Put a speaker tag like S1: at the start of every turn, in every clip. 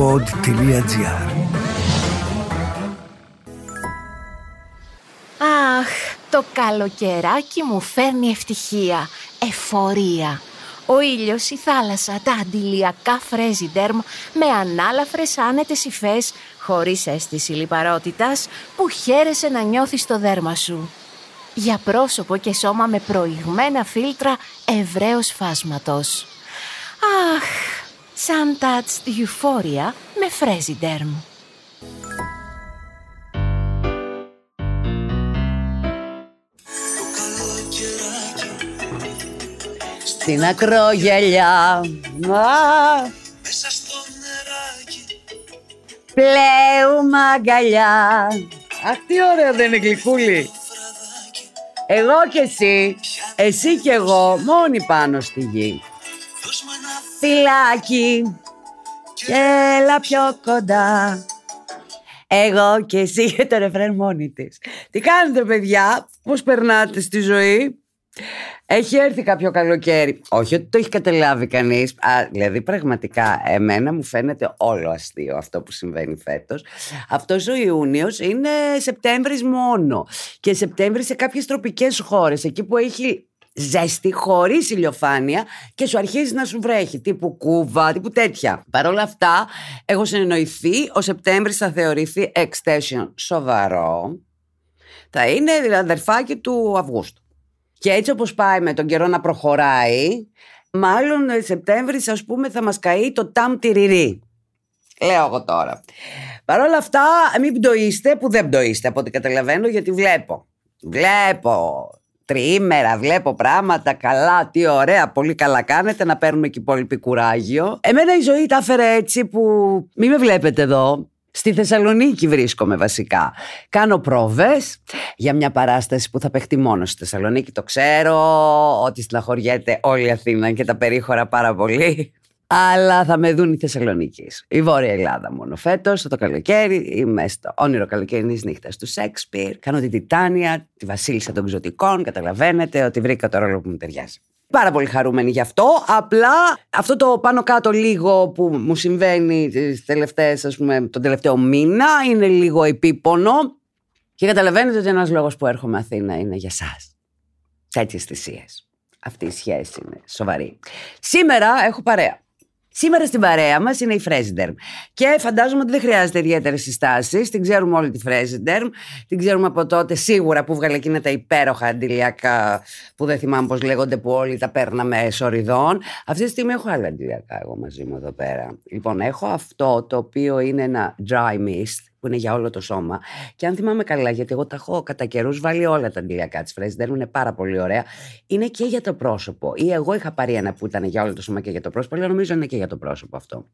S1: pod.gr
S2: Αχ, το καλοκαιράκι μου φέρνει ευτυχία, εφορία. Ο ήλιος, η θάλασσα, τα αντιλιακά φρέζι ντέρμ με ανάλαφρες άνετες υφές, χωρίς αίσθηση λιπαρότητας, που χαίρεσαι να νιώθεις το δέρμα σου. Για πρόσωπο και σώμα με προηγμένα φίλτρα ευραίος φάσματος. Αχ, σαν touched euphoria με φρέζι ντέρμ.
S3: Στην ακρογελιά.
S4: Μέσα στο νεράκι
S3: πλέουμε αγκαλιά. Αχ τι ωραίο δεν είναι γλυκούλη. Εγώ και εσύ, εσύ και εγώ μόνοι πάνω στη γη
S4: Δώσ' μου ένα
S3: Φυλάκι και έλα πιο κοντά εγώ και εσύ και το ρεφρέν μόνη της. Τι κάνετε παιδιά, πώς περνάτε στη ζωή; Έχει έρθει κάποιο καλοκαίρι. Όχι ότι το έχει καταλάβει κανείς. Δηλαδή, πραγματικά, εμένα μου φαίνεται όλο αστείο αυτό που συμβαίνει φέτος. Αυτός ο Ιούνιος είναι Σεπτέμβρης μόνο. Και Σεπτέμβρη σε κάποιες τροπικές χώρες, εκεί που έχει ζέστη, χωρίς ηλιοφάνεια και σου αρχίζει να σου βρέχει. Τύπου Κούβα, τύπου τέτοια. Παρ' όλα αυτά, έχω συνεννοηθεί. Ο Σεπτέμβρης θα θεωρηθεί extension σοβαρό. Θα είναι δηλαδή αδερφάκι του Αυγούστου. Και έτσι όπως πάει με τον καιρό να προχωράει, μάλλον Σεπτέμβρης ας πούμε θα μας καεί το τάμ τυριρί. Λέω εγώ τώρα. Παρ' όλα αυτά μην πτωείστε που δεν πτωείστε από ό,τι καταλαβαίνω γιατί βλέπω. Βλέπω τριήμερα, βλέπω πράγματα καλά, τι ωραία, πολύ καλά κάνετε να παίρνουμε και υπόλοιπη κουράγιο. Εμένα η ζωή τα έφερε έτσι που μην με βλέπετε εδώ, Στη Θεσσαλονίκη βρίσκομαι βασικά. Κάνω πρόβες για μια παράσταση που θα παιχτεί μόνο στη Θεσσαλονίκη. Το ξέρω ότι στεναχωριέται όλη η Αθήνα και τα περίχωρα πάρα πολύ. Αλλά θα με δουν οι Θεσσαλονίκη. Η Βόρεια Ελλάδα μόνο φέτος, το καλοκαίρι. Είμαι στο όνειρο καλοκαιρινής νύχτας του Σέξπιρ. Κάνω την Τιτάνια, τη Βασίλισσα των Ξωτικών. Καταλαβαίνετε ότι βρήκα το ρόλο που μου ταιριάζει. Πάρα πολύ χαρούμενη γι' αυτό. Απλά αυτό το πάνω κάτω λίγο που μου συμβαίνει τις τελευταίες, ας πούμε, τον τελευταίο μήνα είναι λίγο επίπονο. Και καταλαβαίνετε ότι ένας λόγος που έρχομαι Αθήνα είναι για σας. Τέτοιες θυσίες. Αυτή η σχέση είναι σοβαρή. Σήμερα έχω παρέα. Σήμερα στην παρέα μας είναι η Φρέζιντερμ. Και φαντάζομαι ότι δεν χρειάζεται ιδιαίτερες συστάσεις. Την ξέρουμε όλη τη Φρέζιντερμ. Την ξέρουμε από τότε σίγουρα που βγάλε εκείνα τα υπέροχα αντιλιακά που δεν θυμάμαι πώς λέγονται, που όλοι τα παίρναμε σοριδών. Αυτή τη στιγμή έχω άλλα αντιλιακά εγώ μαζί μου εδώ πέρα. Λοιπόν, έχω αυτό το οποίο είναι ένα dry mist που είναι για όλο το σώμα. Και αν θυμάμαι καλά, γιατί εγώ τα έχω κατά καιρούς βάλει όλα τα αντιλιακά της φρέση, δεν είναι πάρα πολύ ωραία. Είναι και για το πρόσωπο. Ή εγώ είχα πάρει ένα που ήταν για όλο το σώμα και για το πρόσωπο, αλλά νομίζω είναι και για το πρόσωπο αυτό.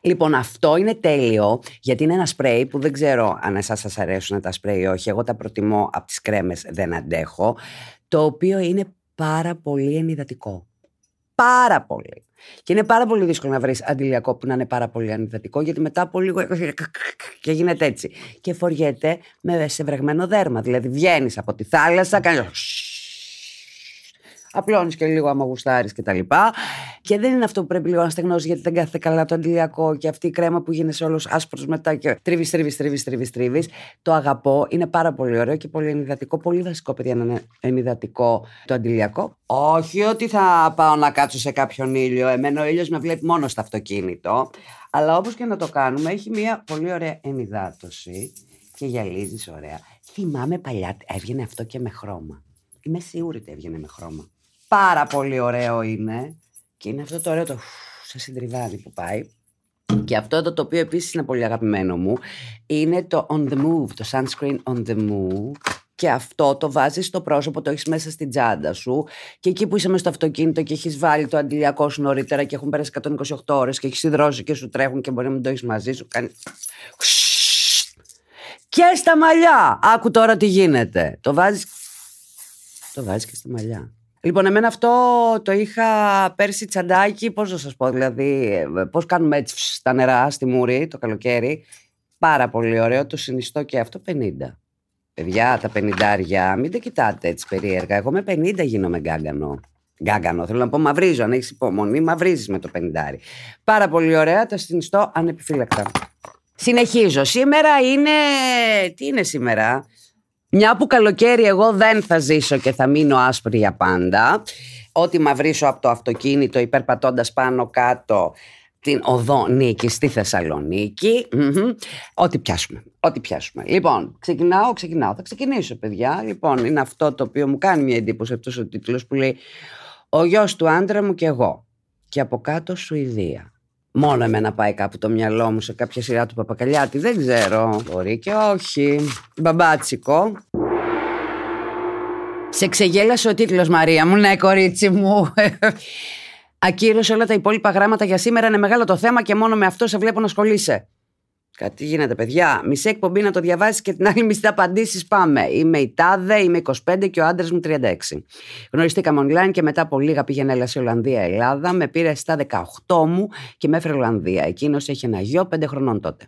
S3: Λοιπόν, αυτό είναι τέλειο, γιατί είναι ένα σπρέι που δεν ξέρω αν εσάς σας αρέσουν τα σπρέι ή όχι. Εγώ τα προτιμώ από τις κρέμες, δεν αντέχω. Το οποίο είναι πάρα πολύ ενυδατικό. Πάρα πολύ. Και είναι πάρα πολύ δύσκολο να βρεις αντιλιακό που να είναι πάρα πολύ ανυδατικό, γιατί μετά από λίγο. και γίνεται έτσι. Και φοριέται με σε βρεγμένο δέρμα. Δηλαδή βγαίνεις από τη θάλασσα, κάνεις. Απλώνεις και λίγο άμα γουστάρεις και τα λοιπά. Και δεν είναι αυτό που πρέπει λίγο να στεγνώσει γιατί δεν κάθεται καλά το αντιλιακό και αυτή η κρέμα που γίνεσαι όλο άσπρος μετά και τρίβεις, τρίβεις, τρίβεις, τρίβεις, τρίβεις. Το αγαπώ. Είναι πάρα πολύ ωραίο και πολύ ενυδατικό. Πολύ βασικό, παιδιά, να είναι ενυδατικό το αντιλιακό. Όχι ότι θα πάω να κάτσω σε κάποιον ήλιο. Εμένα ο ήλιος με βλέπει μόνο στο αυτοκίνητο. Αλλά όπως και να το κάνουμε, έχει μια πολύ ωραία ενυδάτωση και γυαλίζεις ωραία. Θυμάμαι παλιά, έβγαινε αυτό και με χρώμα. Είμαι σίγουρη ότι έβγαινε με χρώμα. Πάρα πολύ ωραίο είναι. Και είναι αυτό το ωραίο το σε συντριβάδι που πάει. Και αυτό εδώ το οποίο επίσης είναι πολύ αγαπημένο μου είναι το on the move, το sunscreen on the move. Και αυτό το βάζεις στο πρόσωπο, το έχεις μέσα στην τσάντα σου. Και εκεί που είσαι μέσα στο αυτοκίνητο και έχεις βάλει το αντιλιακό σου νωρίτερα και έχουν πέρασει 128 ώρες και έχεις υδρώσει και σου τρέχουν και μπορεί να μην το έχεις μαζί σου, κάνει... Και στα μαλλιά! Άκου τώρα τι γίνεται. Το βάζεις... Το βάζεις και στα μαλλιά. Λοιπόν, εμένα αυτό το είχα πέρσι τσαντάκι, πώς να σας πω, δηλαδή πώς κάνουμε έτσι στα νερά, στη μούρη, το καλοκαίρι. Πάρα πολύ ωραίο, το συνιστώ και αυτό 50. Παιδιά, τα 50 μην τα κοιτάτε έτσι περίεργα. Εγώ με 50 γίνομαι γκάγκανο. γκάγκανο. Θέλω να πω μαυρίζω. Αν έχεις υπομονή, μαυρίζεις με το 50. Πάρα πολύ ωραία. Τα συνιστώ ανεπιφύλακτα. Συνεχίζω. Σήμερα είναι. Τι είναι σήμερα; Μια που καλοκαίρι εγώ δεν θα ζήσω και θα μείνω άσπρη για πάντα. Ό,τι μαυρίσω από το αυτοκίνητο υπερπατώντας πάνω κάτω την οδό Νίκη στη θεσσαλονικη Μμμ. Ό,τι πιάσουμε. Ό,τι πιάσουμε. Λοιπόν, ξεκινάω, ξεκινάω. Θα ξεκινήσω, παιδιά. Λοιπόν, είναι αυτό το οποίο μου κάνει μια εντύπωση αυτός ο τίτλος που λέει Ο γιος του άντρα μου και εγώ. Και από κάτω Σουηδία. Μόνο εμένα πάει κάπου το μυαλό μου σε κάποια σειρά του Παπακαλιάτη. Δεν ξέρω. Μπορεί και όχι. Μπαμπάτσικο. Σε ξεγέλασε ο τίτλος Μαρία μου, ναι κορίτσι μου. Ακύρωσε όλα τα υπόλοιπα γράμματα για σήμερα. Είναι μεγάλο το θέμα και μόνο με αυτό σε βλέπω να ασχολείσαι. Κάτι γίνεται, παιδιά. Μισή εκπομπή να το διαβάσεις και την άλλη μισή τα απαντήσεις. Πάμε. Είμαι η Τάδε, είμαι 25 και ο άντρας μου 36. Γνωριστήκαμε online και μετά από λίγα πήγαινε έλα σε Ολλανδία, Ελλάδα. Με πήρε στα 18 μου και με έφερε Ολλανδία. Εκείνος έχει ένα γιο 5 χρονών τότε.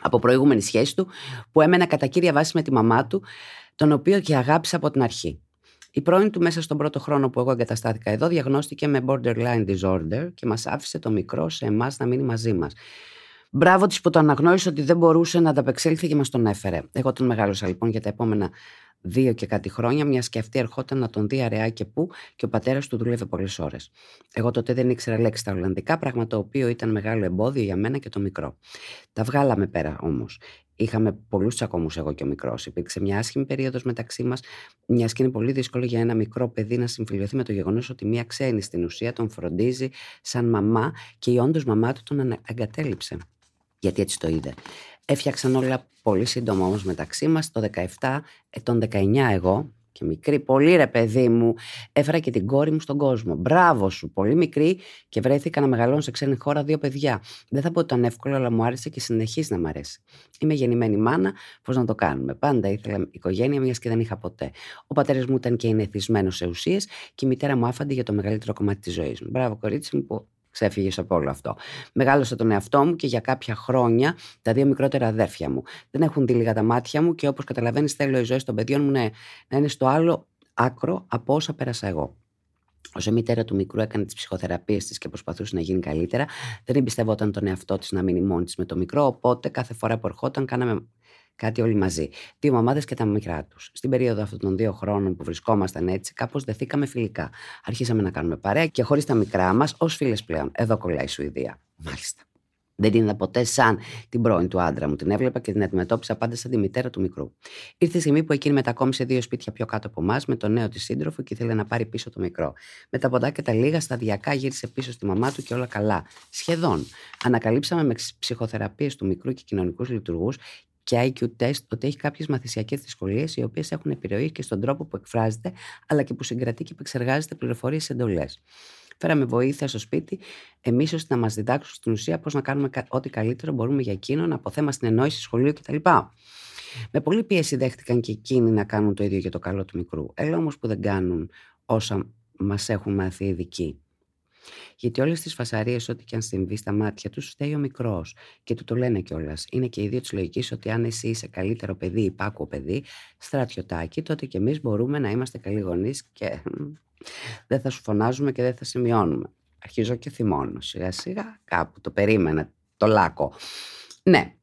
S3: Από προηγούμενη σχέση του που έμενα κατά κύρια βάση με τη μαμά του, τον οποίο και αγάπησα από την αρχή. Η πρώην του μέσα στον πρώτο χρόνο που εγώ εγκαταστάθηκα εδώ διαγνώστηκε με borderline disorder και μας άφησε το μικρό σε εμάς να μείνει μαζί μας. Μπράβο της που το αναγνώρισε ότι δεν μπορούσε να ανταπεξέλθει και μας τον έφερε. Εγώ τον μεγάλωσα λοιπόν για τα επόμενα δύο και κάτι χρόνια, μιας και αυτή ερχόταν να τον δει αραιά και πού και ο πατέρας του δούλευε πολλές ώρες. Εγώ τότε δεν ήξερα λέξη στα Ολλανδικά, πράγμα το οποίο ήταν μεγάλο εμπόδιο για μένα και το μικρό. Τα βγάλαμε πέρα όμως. Είχαμε πολλούς τσακωμούς εγώ και ο μικρός. Υπήρξε μια άσχημη περίοδος μεταξύ μας, μια και είναι πολύ δύσκολο για ένα μικρό παιδί να συμφιλειωθεί με το γεγονός ότι μια ξένη στην ουσία τον φροντίζει σαν μαμά και η όντως μαμά του τον εγκατέλειψε. Γιατί έτσι το είδε. Έφτιαξαν όλα πολύ σύντομα όμως μεταξύ μας. Το 17, ε, τον 19 εγώ, και μικρή, πολύ ρε παιδί μου, έφερα και την κόρη μου στον κόσμο. Μπράβο σου, πολύ μικρή και βρέθηκα να μεγαλώνω σε ξένη χώρα δύο παιδιά. Δεν θα πω ότι ήταν εύκολο, αλλά μου άρεσε και συνεχίζει να μου αρέσει. Είμαι γεννημένη μάνα, πώς να το κάνουμε. Πάντα ήθελα οικογένεια, μιας και δεν είχα ποτέ. Ο πατέρας μου ήταν και είναι εθισμένο σε ουσίες και η μητέρα μου άφαντη για το μεγαλύτερο κομμάτι της ζωής μου. Μπράβο, κορίτσι μου, που ξέφυγε από όλο αυτό. Μεγάλωσα τον εαυτό μου και για κάποια χρόνια τα δύο μικρότερα αδέρφια μου. Δεν έχουν δει λίγα τα μάτια μου και όπως καταλαβαίνεις, θέλω η ζωή των παιδιών μου να, να είναι στο άλλο άκρο από όσα πέρασα εγώ. Όσο η μητέρα του μικρού έκανε τις ψυχοθεραπείες της και προσπαθούσε να γίνει καλύτερα, δεν εμπιστευόταν τον εαυτό της να μείνει μόνη της με το μικρό. Οπότε κάθε φορά που ερχόταν, κάναμε κάτι όλοι μαζί. Δύο μαμάδες και τα μικρά τους. Στην περίοδο αυτών των δύο χρόνων που βρισκόμασταν έτσι, κάπως δεθήκαμε φιλικά. Αρχίσαμε να κάνουμε παρέα και χωρίς τα μικρά μας, ως φίλες πλέον. Εδώ κολλάει η Σουηδία. Μάλιστα. Δεν την είδα ποτέ σαν την πρώην του άντρα μου. Την έβλεπα και την αντιμετώπισα πάντα σαν τη μητέρα του μικρού. Ήρθε η στιγμή που εκείνη μετακόμισε δύο σπίτια πιο κάτω από εμάς με τον νέο της σύντροφο και ήθελε να πάρει πίσω το μικρό. Με τα ποντά και τα λίγα σταδιακά γύρισε πίσω στη μαμά του και όλα καλά. Σχεδόν. Ανακαλύψαμε με ψυχοθεραπείες του μικρού και κοινωνικούς λειτουργούς και IQ test ότι έχει κάποιες μαθησιακές δυσκολίες οι οποίες έχουν επιρροή και στον τρόπο που εκφράζεται, αλλά και που συγκρατεί και επεξεργάζεται πληροφορίες εντολές. Φέραμε βοήθεια στο σπίτι, εμείς ώστε να μας διδάξουν στην ουσία πώς να κάνουμε ό,τι καλύτερο μπορούμε για εκείνον από θέμα συνεννόηση, σχολείο κτλ. Με πολλή πίεση δέχτηκαν και εκείνοι να κάνουν το ίδιο για το καλό του μικρού. Έλα όμως που δεν κάνουν όσα μας έχουν μάθει οι ειδικοί. Γιατί όλες τις φασαρίες, ό,τι και αν συμβεί στα μάτια τους, φταίει ο μικρός. Και του το λένε κιόλας. Είναι και η ίδια της λογικής ότι αν εσύ είσαι καλύτερο παιδί, υπάκουο παιδί, στρατιωτάκι, τότε κι εμείς μπορούμε να είμαστε καλοί γονείς και δεν θα σου φωνάζουμε και δεν θα σημειώνουμε. Αρχίζω και θυμώνω. Σιγά σιγά κάπου το περίμενα, το λάκκο. Ναι,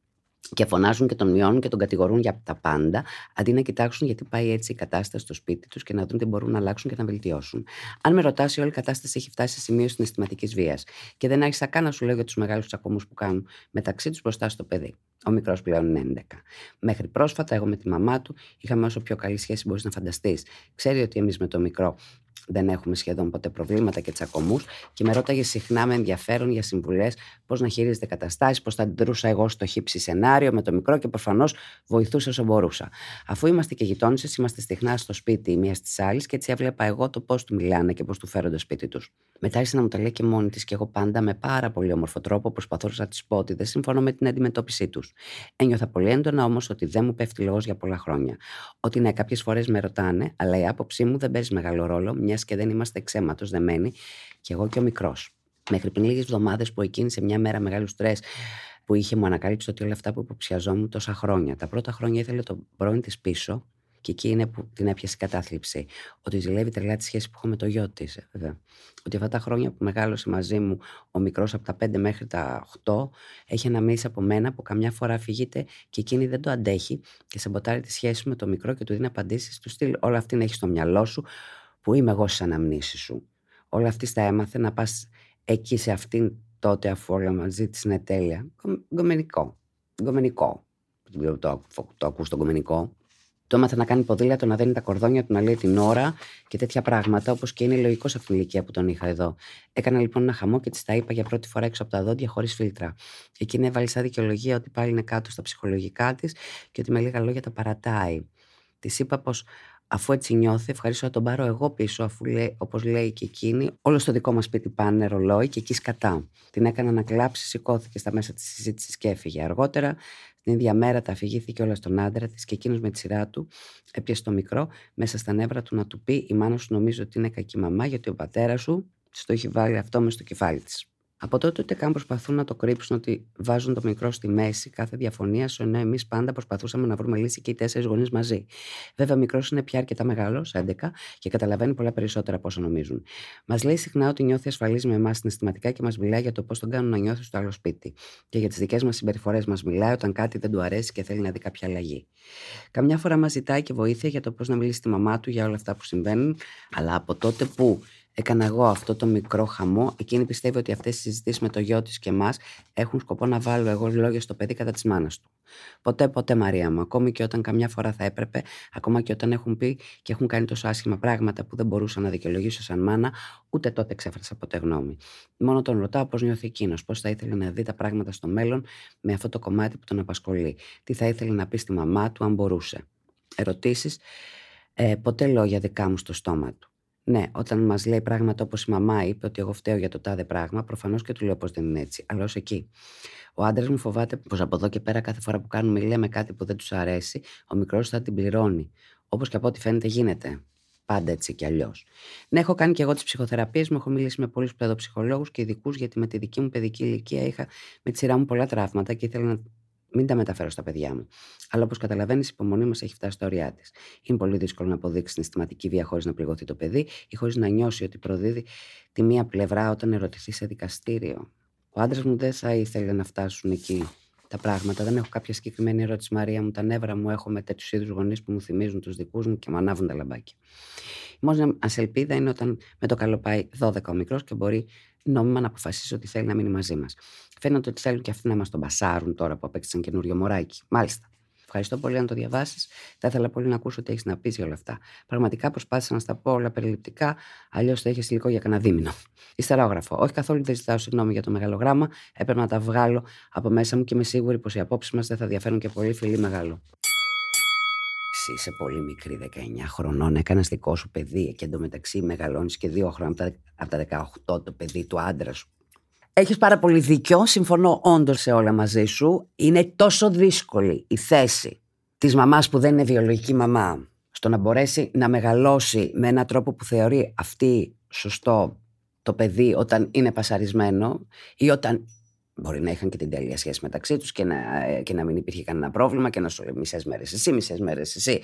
S3: και φωνάζουν και τον μειώνουν και τον κατηγορούν για τα πάντα, αντί να κοιτάξουν γιατί πάει έτσι η κατάσταση στο σπίτι τους και να δουν τι μπορούν να αλλάξουν και να βελτιώσουν. Αν με ρωτάσει, όλη η κατάσταση έχει φτάσει σε σημείο συναισθηματικής βίας. Και δεν άρχισα καν να σου λέω για τους μεγάλους τσακωμούς που κάνουν μεταξύ τους μπροστά στο παιδί. Ο μικρός πλέον είναι 11. Μέχρι πρόσφατα, εγώ με τη μαμά του είχαμε όσο πιο καλή σχέση μπορείς να φανταστείς. Ξέρει ότι εμείς με το μικρό δεν έχουμε σχεδόν ποτέ προβλήματα και τσακωμούς και με ρώταγε συχνά με ενδιαφέρον για συμβουλές πώς να χειρίζεται καταστάσεις, πώς θα αντιδρούσα εγώ στο χύψη σενάριο με το μικρό και προφανώς βοηθούσα όσο μπορούσα. Αφού είμαστε και γειτόνισε, είμαστε συχνά στο σπίτι η μία τη άλλη και έτσι έβλεπα εγώ το πώς του μιλάνε και πώς του φέρονται σπίτι τους. Μετά άρχισε να μου τα λέει και μόνη της και εγώ πάντα με πάρα πολύ όμορφο τρόπο προσπαθούσα να τη πω ότι δεν συμφωνώ με την αντιμετώπιση τους. Ένιωθα πολύ έντονα όμως ότι δεν μου πέφτει λόγος για πολλά χρόνια. Ότι ναι, κάποιες φορές με ρωτάνε, αλλά η άποψή μου δεν παίζει μεγάλο ρόλο, μιας και δεν είμαστε εξαίματο δεμένοι, κι εγώ και ο μικρός. Μέχρι πριν λίγες εβδομάδες που εκείνη σε μια μέρα μεγάλου στρες που είχε μου ανακάλυψει ότι όλα αυτά που υποψιαζόμουν τόσα χρόνια. Τα πρώτα χρόνια ήθελε τον πρώην της πίσω Και εκεί είναι που την έπιασε η κατάθλιψη. Ότι ζηλεύει τρελά τη σχέση που έχω με το γιο της, βέβαια. Ότι αυτά τα χρόνια που μεγάλωσε μαζί μου ο μικρός από τα 5 μέχρι τα 8 έχει αναμνήσει από μένα που καμιά φορά φυγείται και εκείνη δεν το αντέχει και σαμποτάρει τη σχέση με το μικρό και του δίνει απαντήσεις του στυλ. Όλα αυτή να έχεις στο μυαλό σου που είμαι εγώ στις αναμνήσεις σου. Όλα αυτή τα έμαθε να πας εκεί σε αυτήν τότε αφού όλα μαζί της είναι τέλεια. Γκομενικό. Γκομενικό. Το, το, το ακούς τον γκομενικό. Το έμαθα να κάνει ποδήλατο, να δένει τα κορδόνια του, να λέει την ώρα και τέτοια πράγματα, όπως και είναι λογικός σε αυτήν την ηλικία που τον είχα εδώ. Έκανα λοιπόν ένα χαμό και της τα είπα για πρώτη φορά έξω από τα δόντια, χωρίς φίλτρα. Εκείνη έβαλε σαν δικαιολογία ότι πάλι είναι κάτω στα ψυχολογικά της και ότι με λίγα λόγια τα παρατάει. Της είπα πως αφού έτσι νιώθει, ευχαρίστω να τον πάρω εγώ πίσω, αφού λέει, όπως λέει και εκείνη, όλο στο δικό μας σπίτι πάνε ρολόι και εκεί σκατά. Την έκανα να κλάψει, σηκώθηκε στα μέσα της συζήτησης και έφυγε. Αργότερα, την ίδια μέρα, τα αφηγήθηκε όλα στον άντρα της και εκείνος με τη σειρά του έπιασε το μικρό μέσα στα νεύρα του να του πει: Η μάνα σου νομίζω ότι είναι κακή μαμά, γιατί ο πατέρας σου τη το έχει βάλει αυτό μες στο κεφάλι της. Από τότε ούτε καν προσπαθούν να το κρύψουν ότι βάζουν το μικρό στη μέση κάθε διαφωνία, ενώ εμείς πάντα προσπαθούσαμε να βρούμε λύση και οι τέσσερις γονείς μαζί. Βέβαια, ο μικρός είναι πια αρκετά μεγάλος, 11, και καταλαβαίνει πολλά περισσότερα από όσα νομίζουν. Μας λέει συχνά ότι νιώθει ασφαλής με εμάς συναισθηματικά και μας μιλάει για το πώς τον κάνουν να νιώθει στο άλλο σπίτι. Και για τις δικές μας συμπεριφορές μας μιλάει όταν κάτι δεν του αρέσει και θέλει να δει κάποια αλλαγή. Καμιά φορά μας ζητάει και βοήθεια για το πώς να μιλήσει στη μαμά του για όλα αυτά που συμβαίνουν, αλλά από τότε που έκανα εγώ αυτό το μικρό χαμό. Εκείνη πιστεύει ότι αυτές οι συζητήσεις με το γιο της και εμάς έχουν σκοπό να βάλω εγώ λόγια στο παιδί κατά της μάνας του. Ποτέ, ποτέ, Μαρία μου. Ακόμη και όταν καμιά φορά θα έπρεπε, ακόμα και όταν έχουν πει και έχουν κάνει τόσο άσχημα πράγματα που δεν μπορούσα να δικαιολογήσω σαν μάνα, ούτε τότε ξέφρασα ποτέ γνώμη. Μόνο τον ρωτάω πώς νιώθει εκείνος, πώς θα ήθελε να δει τα πράγματα στο μέλλον με αυτό το κομμάτι που τον απασχολεί. Τι θα ήθελε να πει στη μαμά του, αν μπορούσε. Ερωτήσεις. Ε, ποτέ λόγια δικά μου στο στόμα του. Ναι, όταν μας λέει πράγματα όπως η μαμά είπε ότι εγώ φταίω για το τάδε πράγμα, προφανώς και του λέω πως δεν είναι έτσι. Αλλά ως εκεί. Ο άντρας μου φοβάται πως από εδώ και πέρα κάθε φορά που κάνουμε λέμε κάτι που δεν τους αρέσει, ο μικρός θα την πληρώνει. Όπως και από ό,τι φαίνεται γίνεται. Πάντα έτσι κι αλλιώς. Ναι, έχω κάνει και εγώ τις ψυχοθεραπείες μου. Έχω μιλήσει με πολλούς παιδοψυχολόγους και ειδικούς, γιατί με τη δική μου παιδική ηλικία είχα με τη σειρά μου πολλά τραύματα και ήθελα να μην τα μεταφέρω στα παιδιά μου. Αλλά όπως καταλαβαίνεις, η υπομονή μας έχει φτάσει στα ωριά της. Είναι πολύ δύσκολο να αποδείξεις συναισθηματική βία χωρίς να πληγωθεί το παιδί ή χωρίς να νιώσει ότι προδίδει τη μία πλευρά όταν ερωτηθεί σε δικαστήριο. Ο άντρας μου δεν θα ήθελε να φτάσουν εκεί τα πράγματα. Δεν έχω κάποια συγκεκριμένη ερώτηση, Μαρία μου. Τα νεύρα μου έχω με τέτοιους είδου γονείς που μου θυμίζουν τους δικούς μου και μου ανάβουν τα λαμπάκια. Η μόνη ασελπίδα είναι όταν με το καλό πάει 12 ο μικρός και μπορεί νόμιμα να αποφασίσει ότι θέλει να μείνει μαζί μας. Φαίνεται ότι θέλουν και αυτοί να μας τον μπασάρουν τώρα που απέκτησαν καινούριο μωράκι. Μάλιστα. Ευχαριστώ πολύ αν το διαβάσεις. Θα ήθελα πολύ να ακούσω τι έχεις να πεις για όλα αυτά. Πραγματικά προσπάθησα να στα πω όλα περιληπτικά, αλλιώς θα είχες υλικό για κανένα δίμηνο. Ιστερόγραφο. Όχι καθόλου δεν ζητάω συγγνώμη για το μεγάλο γράμμα. Έπρεπε να τα βγάλω από μέσα μου και είμαι σίγουρη πως οι απόψεις μας δεν θα διαφέρουν και πολύ φιλί μεγάλο. Εσύ είσαι πολύ μικρή, 19 χρονών, έκανες δικό σου παιδί και εντωμεταξύ μεγαλώνεις και δύο χρόνια από τα 18 το παιδί του άντρα σου. Έχεις πάρα πολύ δίκιο. Συμφωνώ όντως σε όλα μαζί σου. Είναι τόσο δύσκολη η θέση της μαμάς που δεν είναι βιολογική μαμά στο να μπορέσει να μεγαλώσει με έναν τρόπο που θεωρεί αυτή σωστό το παιδί όταν είναι πασαρισμένο ή όταν μπορεί να είχαν και την τέλεια σχέση μεταξύ τους και, να, και να μην υπήρχε κανένα πρόβλημα και να σου λέει μισές μέρες εσύ, μισές μέρες εσύ.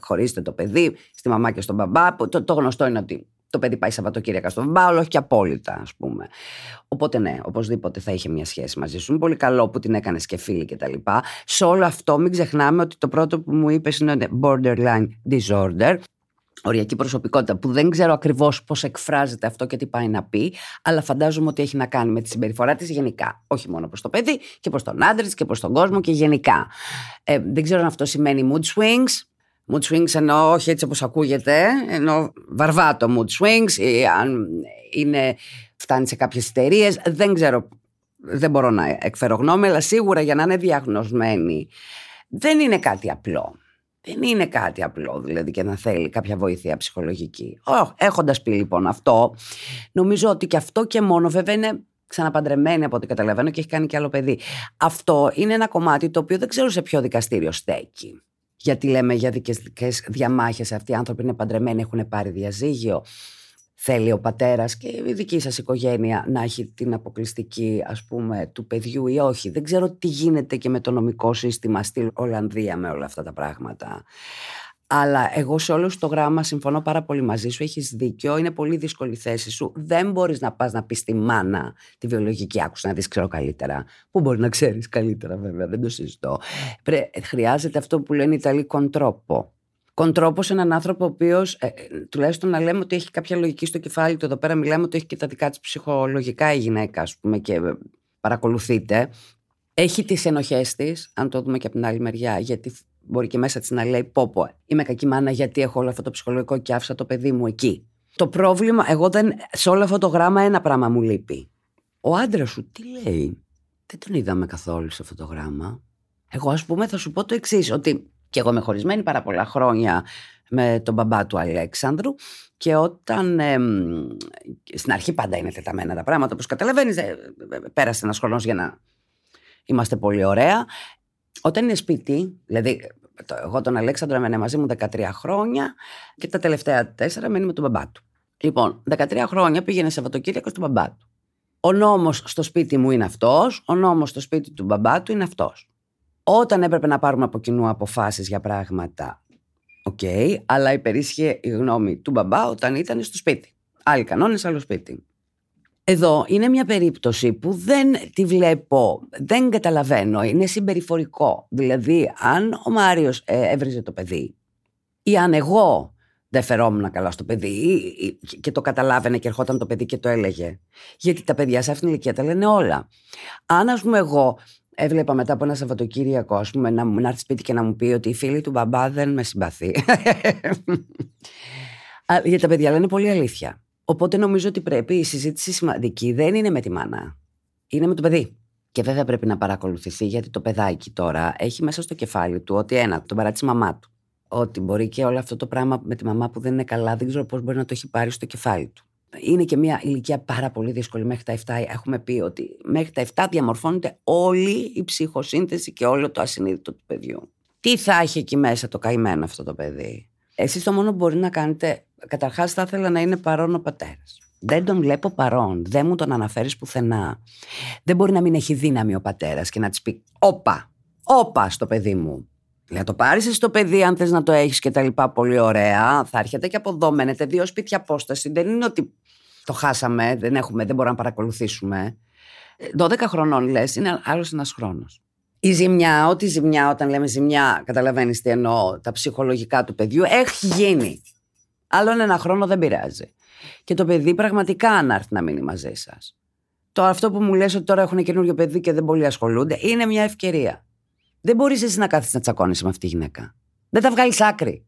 S3: Χωρίστε το παιδί στη μαμά και στον μπαμπά. Το, το γνωστό είναι ότι το παιδί πάει Σαββατοκύριακα στον μπάουλο, όχι και απόλυτα, ας πούμε. Οπότε ναι, οπωσδήποτε θα είχε μια σχέση μαζί σου. Είναι πολύ καλό που την έκανες και φίλη κτλ. Σε όλο αυτό, μην ξεχνάμε ότι το πρώτο που μου είπες είναι borderline disorder. Οριακή προσωπικότητα που δεν ξέρω ακριβώς πώς εκφράζεται αυτό και τι πάει να πει, αλλά φαντάζομαι ότι έχει να κάνει με τη συμπεριφορά της γενικά. Όχι μόνο προς το παιδί, και προς τον άντρα της και προς τον κόσμο και γενικά. Ε, δεν ξέρω αν αυτό σημαίνει mood swings, mood swings εννοώ όχι έτσι όπως ακούγεται, εννοώ βαρβάτο mood swings ή αν είναι, φτάνει σε κάποιες εταιρείες, δεν ξέρω, δεν μπορώ να εκφέρω γνώμη, αλλά σίγουρα για να είναι διαγνωσμένη δεν είναι κάτι απλό. Δεν είναι κάτι απλό δηλαδή και να θέλει κάποια βοήθεια ψυχολογική. Oh, έχοντας πει λοιπόν αυτό, νομίζω ότι και αυτό και μόνο βέβαια είναι ξαναπαντρεμένη από ό,τι καταλαβαίνω και έχει κάνει και άλλο παιδί. Αυτό είναι ένα κομμάτι το οποίο δεν ξέρω σε ποιο δικαστήριο στέκει γιατί λέμε για δικαιωτικές διαμάχες αυτοί οι άνθρωποι είναι παντρεμένοι, έχουν πάρει διαζύγιο. Θέλει ο πατέρας και η δική σας οικογένεια να έχει την αποκλειστική ας πούμε του παιδιού ή όχι. Δεν ξέρω τι γίνεται και με το νομικό σύστημα στη Ολλανδία με όλα αυτά τα πράγματα. Αλλά εγώ σε όλο το γράμμα συμφωνώ πάρα πολύ μαζί σου. Έχεις δίκιο. Είναι πολύ δύσκολη η θέση σου. Δεν μπορείς να πας να πεις στη μάνα τη βιολογική άκουσα να δεις ξέρω καλύτερα. Πού μπορεί να ξέρεις καλύτερα, βέβαια, δεν το συζητώ. Πρέ, χρειάζεται αυτό που λένε οι Ιταλοί κοντρόπο. Κοντρόπο σε έναν άνθρωπο ο οποίος, ε, τουλάχιστον να λέμε ότι έχει κάποια λογική στο κεφάλι του. Εδώ πέρα μιλάμε ότι έχει και τα δικά της ψυχολογικά η γυναίκα, ας πούμε, και ε, παρακολουθείτε. Έχει τις ενοχές της, αν το δούμε και από την άλλη μεριά, γιατί μπορεί και μέσα της να λέει: Πω, πω, είμαι κακή μάνα γιατί έχω όλο αυτό το ψυχολογικό και άφησα το παιδί μου εκεί. Το πρόβλημα, εγώ δεν, σε όλο αυτό το γράμμα ένα πράγμα μου λείπει. Ο άντρας σου τι λέει; Δεν τον είδαμε καθόλου σε αυτό το γράμμα. Εγώ, ας πούμε, θα σου πω το εξής: Ότι και εγώ είμαι χωρισμένη πάρα πολλά χρόνια με τον μπαμπά του Αλέξανδρου και όταν στην αρχή πάντα είναι τεταμένα τα πράγματα όπως καταλαβαίνεις ε, πέρασε ένας χρόνος για να είμαστε πολύ ωραία όταν είναι σπίτι, δηλαδή εγώ τον Αλέξανδρο έμενε μαζί μου 13 χρόνια και τα τελευταία 4 μένει με τον μπαμπά του. Λοιπόν, 13 χρόνια πήγαινε Σαββατοκύριακο στον μπαμπά του. Ο νόμος στο σπίτι μου είναι αυτός, ο νόμος στο σπίτι του μπαμπά του είναι αυτός. Όταν έπρεπε να πάρουμε από κοινού αποφάσεις για πράγματα, οκ, okay, αλλά υπερίσχυε η γνώμη του μπαμπά όταν ήταν στο σπίτι. Άλλοι κανόνες, άλλο σπίτι. Εδώ είναι μια περίπτωση που δεν τη βλέπω, δεν καταλαβαίνω, είναι συμπεριφορικό. Δηλαδή, αν ο Μάριος ε, έβριζε το παιδί ή αν εγώ δεν φερόμουν καλά στο παιδί και το καταλάβαινε και ερχόταν το παιδί και το έλεγε. Γιατί τα παιδιά σε αυτήν την ηλικία τα λένε όλα. Αν ας πούμε εγώ έβλεπα μετά από ένα Σαββατοκύριακο ας πούμε, να, να έρθει σπίτι και να μου πει ότι η φίλη του μπαμπά δεν με συμπαθεί. Γιατί τα παιδιά λένε πολύ αλήθεια. Οπότε νομίζω ότι πρέπει η συζήτηση σημαντική δεν είναι με τη μάνα. Είναι με το παιδί. Και βέβαια πρέπει να παρακολουθηθεί γιατί το παιδάκι τώρα έχει μέσα στο κεφάλι του ότι ένα, τον παρά της μαμά του. Ότι μπορεί και όλο αυτό το πράγμα με τη μαμά που δεν είναι καλά, δεν ξέρω πώς μπορεί να το έχει πάρει στο κεφάλι του. Είναι και μια ηλικία πάρα πολύ δύσκολη. Μέχρι τα 7 έχουμε πει ότι μέχρι τα 7 διαμορφώνεται όλη η ψυχοσύνθεση και όλο το ασυνείδητο του παιδιού. Τι θα έχει εκεί μέσα το καημένο αυτό το παιδί; Εσείς το μόνο που μπορεί να κάνετε Καταρχάς, θα ήθελα να είναι παρόν ο πατέρας. Δεν τον βλέπω παρόν. Δεν μου τον αναφέρεις πουθενά. Δεν μπορεί να μην έχει δύναμη ο πατέρας και να της πει: Όπα, όπα στο παιδί μου. Να το πάρεις στο παιδί, αν θες να το έχεις και τα λοιπά. Πολύ ωραία. Θα έρχεται και από εδώ. Μένετε δύο σπίτια απόσταση. Δεν είναι ότι το χάσαμε, δεν, έχουμε, δεν μπορούμε να παρακολουθήσουμε. 12 χρονών λες, είναι άλλος ένας χρόνος. Η ζημιά, ό,τι ζημιά, όταν λέμε ζημιά, καταλαβαίνεις τι εννοώ, τα ψυχολογικά του παιδιού, έχει γίνει. Άλλον ένα χρόνο δεν πειράζει. Και το παιδί πραγματικά να έρθει να μείνει μαζί σας. Το αυτό που μου λες ότι τώρα έχουν καινούριο παιδί και δεν πολύ ασχολούνται, είναι μια ευκαιρία. Δεν μπορείς εσύ να κάθεσαι να τσακώνει με αυτή τη γυναίκα. Δεν τα βγάλεις άκρη.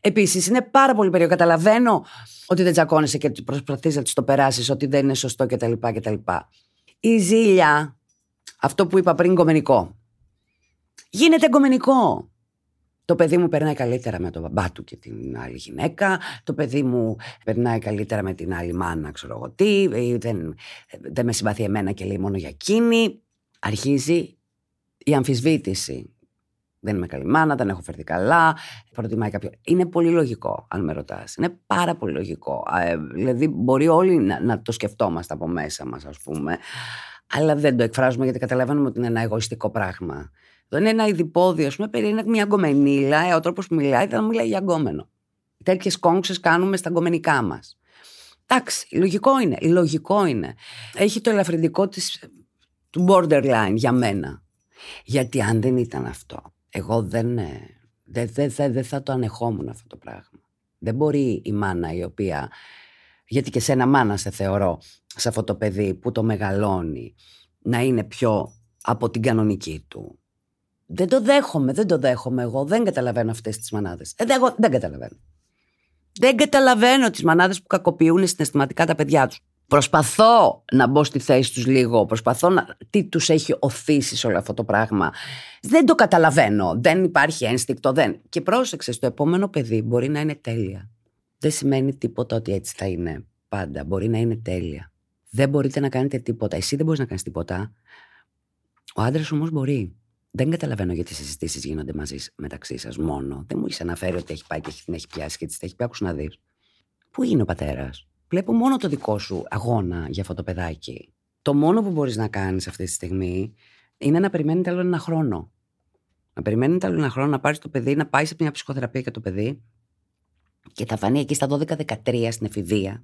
S3: Επίσης, είναι πάρα πολύ περίεργο. Καταλαβαίνω ότι δεν τσακώνεσαι και προσπαθείς να της το περάσεις, ότι δεν είναι σωστό κτλ. κτλ. Η ζήλια, αυτό που είπα πριν, κομμενικό. Γίνεται κομμενικό. Το παιδί μου περνάει καλύτερα με τον μπαμπά του και την άλλη γυναίκα. Το παιδί μου περνάει καλύτερα με την άλλη μάνα, ξέρω εγώ τι. Δεν, δεν με συμπαθεί εμένα και λέει μόνο για εκείνη. Αρχίζει η αμφισβήτηση. Δεν είμαι καλή μάνα, δεν έχω φερθεί καλά. Προτιμάει κάποιο. Είναι πολύ λογικό, αν με ρωτάς. Είναι πάρα πολύ λογικό. Ε, δηλαδή, μπορεί όλοι να, να το σκεφτόμαστε από μέσα μας, ας πούμε. Αλλά δεν το εκφράζουμε γιατί καταλαβαίνουμε ότι είναι ένα εγωιστικό πράγμα. Δεν είναι ένα ειδηπόδιο, ας πούμε, περί μια γκομενίλα. Ε, ο τρόπος που μιλάει δεν μιλάει για γκόμενο. Τέτοιες κόμξε κάνουμε στα γκομενικά μας. Εντάξει, λογικό είναι. Λογικό είναι. Έχει το ελαφρυντικό της, του borderline για μένα. Γιατί αν δεν ήταν αυτό, εγώ δεν, δεν, δεν, δεν, δεν θα το ανεχόμουν αυτό το πράγμα. Δεν μπορεί η μάνα η οποία. Γιατί και σε ένα μάνα σε θεωρώ σε αυτό το παιδί που το μεγαλώνει να είναι πιο από την κανονική του. Δεν το δέχομαι, δεν το δέχομαι εγώ. Δεν καταλαβαίνω αυτές τις μανάδες. Ε, εγώ δεν καταλαβαίνω. Δεν καταλαβαίνω τις μανάδες που κακοποιούν συναισθηματικά τα παιδιά τους. Προσπαθώ να μπω στη θέση τους λίγο. Προσπαθώ να. Τι τους έχει οθήσει σε όλο αυτό το πράγμα. Δεν το καταλαβαίνω. Δεν υπάρχει ένστικτο. Δεν. Και πρόσεξε, το επόμενο παιδί μπορεί να είναι τέλεια. Δεν σημαίνει τίποτα ότι έτσι θα είναι πάντα. Μπορεί να είναι τέλεια. Δεν μπορείτε να κάνετε τίποτα. Εσύ δεν μπορείς να κάνεις τίποτα. Ο άντρας όμως μπορεί. Δεν καταλαβαίνω γιατί οι συζητήσεις γίνονται μαζί μεταξύ σας μόνο. Δεν μου έχεις αναφέρει ότι έχει πάει και την έχει πιάσει και τη έχει πει: Άκουσα να δεις. Πού είναι ο πατέρας; Βλέπω μόνο το δικό σου αγώνα για αυτό το παιδάκι. Το μόνο που μπορείς να κάνεις αυτή τη στιγμή είναι να περιμένει άλλο ένα χρόνο. Να περιμένει άλλο ένα χρόνο να πάρεις το παιδί, να πάεις σε μια ψυχοθεραπεία για το παιδί και θα φανεί εκεί στα 12-13 στην εφηβεία.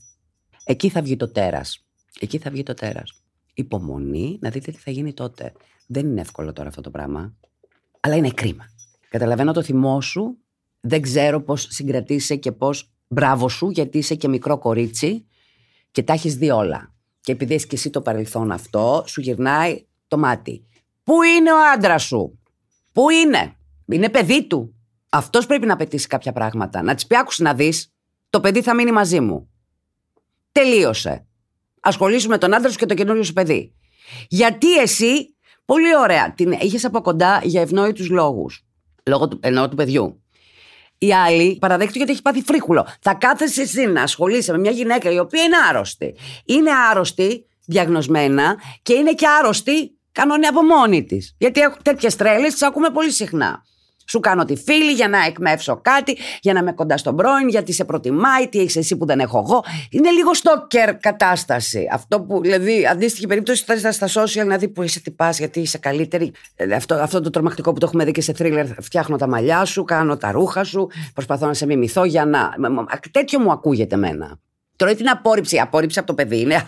S3: Εκεί θα βγει το τέρας. Εκεί θα βγει το τέρας. Υπομονή να δείτε τι θα γίνει τότε. Δεν είναι εύκολο τώρα αυτό το πράγμα. Αλλά είναι κρίμα. Καταλαβαίνω το θυμό σου. Δεν ξέρω πώς συγκρατήσει και πώς. Μπράβο σου, γιατί είσαι και μικρό κορίτσι και τα έχεις δει όλα. Και επειδή έχεις και εσύ το παρελθόν αυτό, σου γυρνάει το μάτι. Πού είναι ο άντρα σου, Πού είναι, Είναι παιδί του. Αυτός πρέπει να πετύσει κάποια πράγματα. Να τη πει: Άκουσε να δεις, το παιδί θα μείνει μαζί μου. Τελείωσε. Ασχολήσου με τον άντρα σου και το καινούριο σου παιδί. Γιατί εσύ, πολύ ωραία, την είχε από κοντά για ευνόητους λόγους. Λόγω του, εννοώ του παιδιού. Η άλλη παραδέχτηκε ότι έχει πάθει φρίχουλο. Θα κάθεσαι εσύ να ασχολείσαι με μια γυναίκα η οποία είναι άρρωστη. Είναι άρρωστη, διαγνωσμένα, και είναι και άρρωστη κανόνια από μόνη της. Γιατί τέτοιες τρέλες τις ακούμε πολύ συχνά. Σου κάνω τη φίλη για να εκμεύσω κάτι, για να είμαι κοντά στον πρώην, γιατί σε προτιμάει, τι έχεις εσύ που δεν έχω εγώ. Είναι λίγο στόκερ κατάσταση. Αυτό που, δηλαδή, αντίστοιχη περίπτωση θα στα social να δει που είσαι τυπά, γιατί είσαι καλύτερη. Ε, αυτό, αυτό το τρομακτικό που το έχουμε δει και σε θρίλερ. Φτιάχνω τα μαλλιά σου, κάνω τα ρούχα σου, προσπαθώ να σε μιμηθώ για να. Τέτοιο μου ακούγεται εμένα. Τώρα την απόρριψη. Η απόρριψη από το παιδί είναι.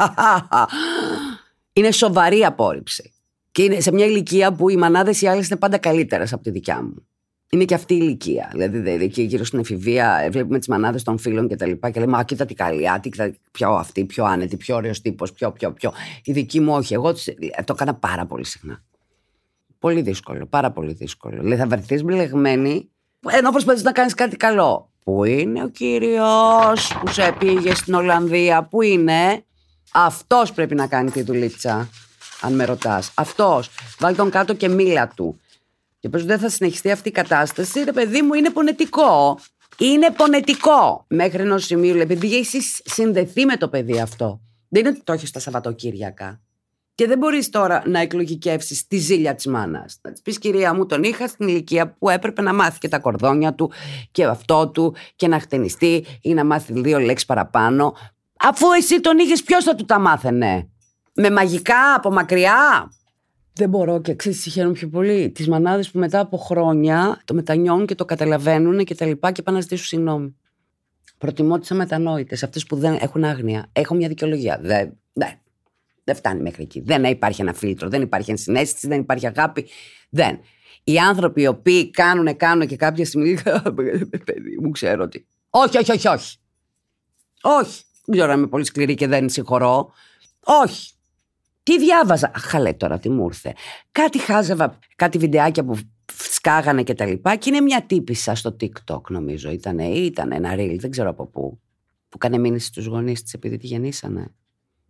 S3: είναι σοβαρή απόρριψη. Και είναι σε μια ηλικία που οι μανάδες οι άλλες είναι πάντα καλύτερες από τη δικιά μου είναι και αυτή η ηλικία. Δηλαδή, εκεί γύρω στην εφηβεία ε, βλέπουμε τις μανάδες των φίλων και τα λοιπά και λέμε Α, κοίτα τι καλή, α, κοίτα πιο αυτή, πιο άνετη, πιο ωραίος τύπος, πιο, πιο, πιο. Η δική μου όχι. Εγώ ε, το έκανα πάρα πολύ συχνά. Πολύ δύσκολο, πάρα πολύ δύσκολο. Δηλαδή, θα βρεθείς μπλεγμένη ενώ προσπαθεί να κάνεις κάτι καλό. Πού είναι ο κύριος που σε πήγε στην Ολλανδία, πού είναι; Αυτός πρέπει να κάνει τη δουλίτσα, αν με ρωτάς. Αυτός. Βάλει τον κάτω και μίλα του. Και πες δεν θα συνεχιστεί αυτή η κατάσταση, ρε παιδί μου είναι πονετικό. Είναι πονετικό μέχρι ενός σημείου, επειδή έχεις συνδεθεί με το παιδί αυτό. Δεν είναι ότι το έχεις στα Σαββατοκύριακα. Και δεν μπορείς τώρα να εκλογικεύσεις τη ζήλια της μάνας. Να της πεις, κυρία μου, τον είχα στην ηλικία που έπρεπε να μάθει και τα κορδόνια του και αυτό του και να χτενιστεί ή να μάθει δύο λέξεις παραπάνω. Αφού εσύ τον είχες, ποιος θα του τα μάθαινε; Με μαγικά από μακριά; Δεν μπορώ και ξέρεις, συγχαίρω πιο πολύ. Τις μανάδες που μετά από χρόνια το μετανιώνουν και το καταλαβαίνουν και τα λοιπά και πάνε να ζητήσουν συγγνώμη. Προτιμώ τις αμετανόητες, αυτές που δεν έχουν άγνοια. Έχω μια δικαιολογία. Δεν, δεν, δεν φτάνει μέχρι εκεί. Δεν υπάρχει ένα φίλτρο, δεν υπάρχει ενσυναίσθηση, δεν υπάρχει αγάπη. Δεν. Οι άνθρωποι οι οποίοι κάνουν, κάνουν και κάποια στιγμή. Παιδί μου, ξέρω ότι. Όχι, όχι, όχι, όχι. Όχι. Δεν ξέρω αν είμαι πολύ σκληρή και δεν συγχωρώ. Όχι. Τι διάβαζα; Χαλέ τώρα, τι μου ήρθε. Κάτι χάζευα, κάτι βιντεάκια που σκάγανε και τα λοιπά. Και είναι μια τύπησα στο TikTok, νομίζω. Ήταν ή ήταν ένα reel, δεν ξέρω από πού. Που κάνε μήνυση στους γονείς της επειδή τη γεννήσανε.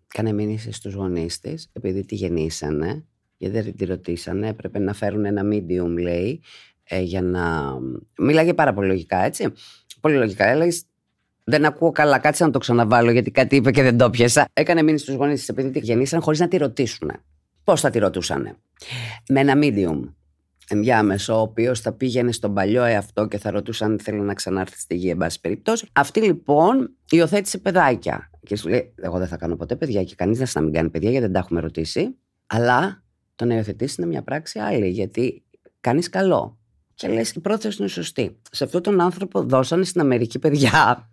S3: Κάνε μήνυση στους γονείς της επειδή τη γεννήσανε. Γιατί δεν τη ρωτήσανε. Έπρεπε να φέρουν ένα medium, λέει, ε, για να. Μίλαγε πάρα πολύ λογικά, έτσι. Πολύ λογικά. Έλεγε δεν ακούω καλά, κάτσε να το ξαναβάλω γιατί κάτι είπε και δεν το πιέσα. Έκανε μήνυση στους γονείς της επειδή τη γεννήσαν χωρίς να τη ρωτήσουν. Πώς θα τη ρωτούσαν, Με ένα medium ενδιάμεσο, ο οποίος θα πήγαινε στον παλιό εαυτό και θα ρωτούσαν αν θέλει να ξανάρθει στη γη, εν πάση περιπτώσει. Αυτή λοιπόν υιοθέτησε παιδάκια. Και σου λέει: Εγώ δεν θα κάνω ποτέ παιδιά και κανείς δεν να μην κάνει παιδιά γιατί δεν τα έχουμε ρωτήσει. Αλλά το να υιοθετήσει είναι μια πράξη άλλη, γιατί κάνεις καλό. Και λες: Η πρόθεση είναι σωστή. Σε αυτόν τον άνθρωπο δώσανε στην Αμερική παιδιά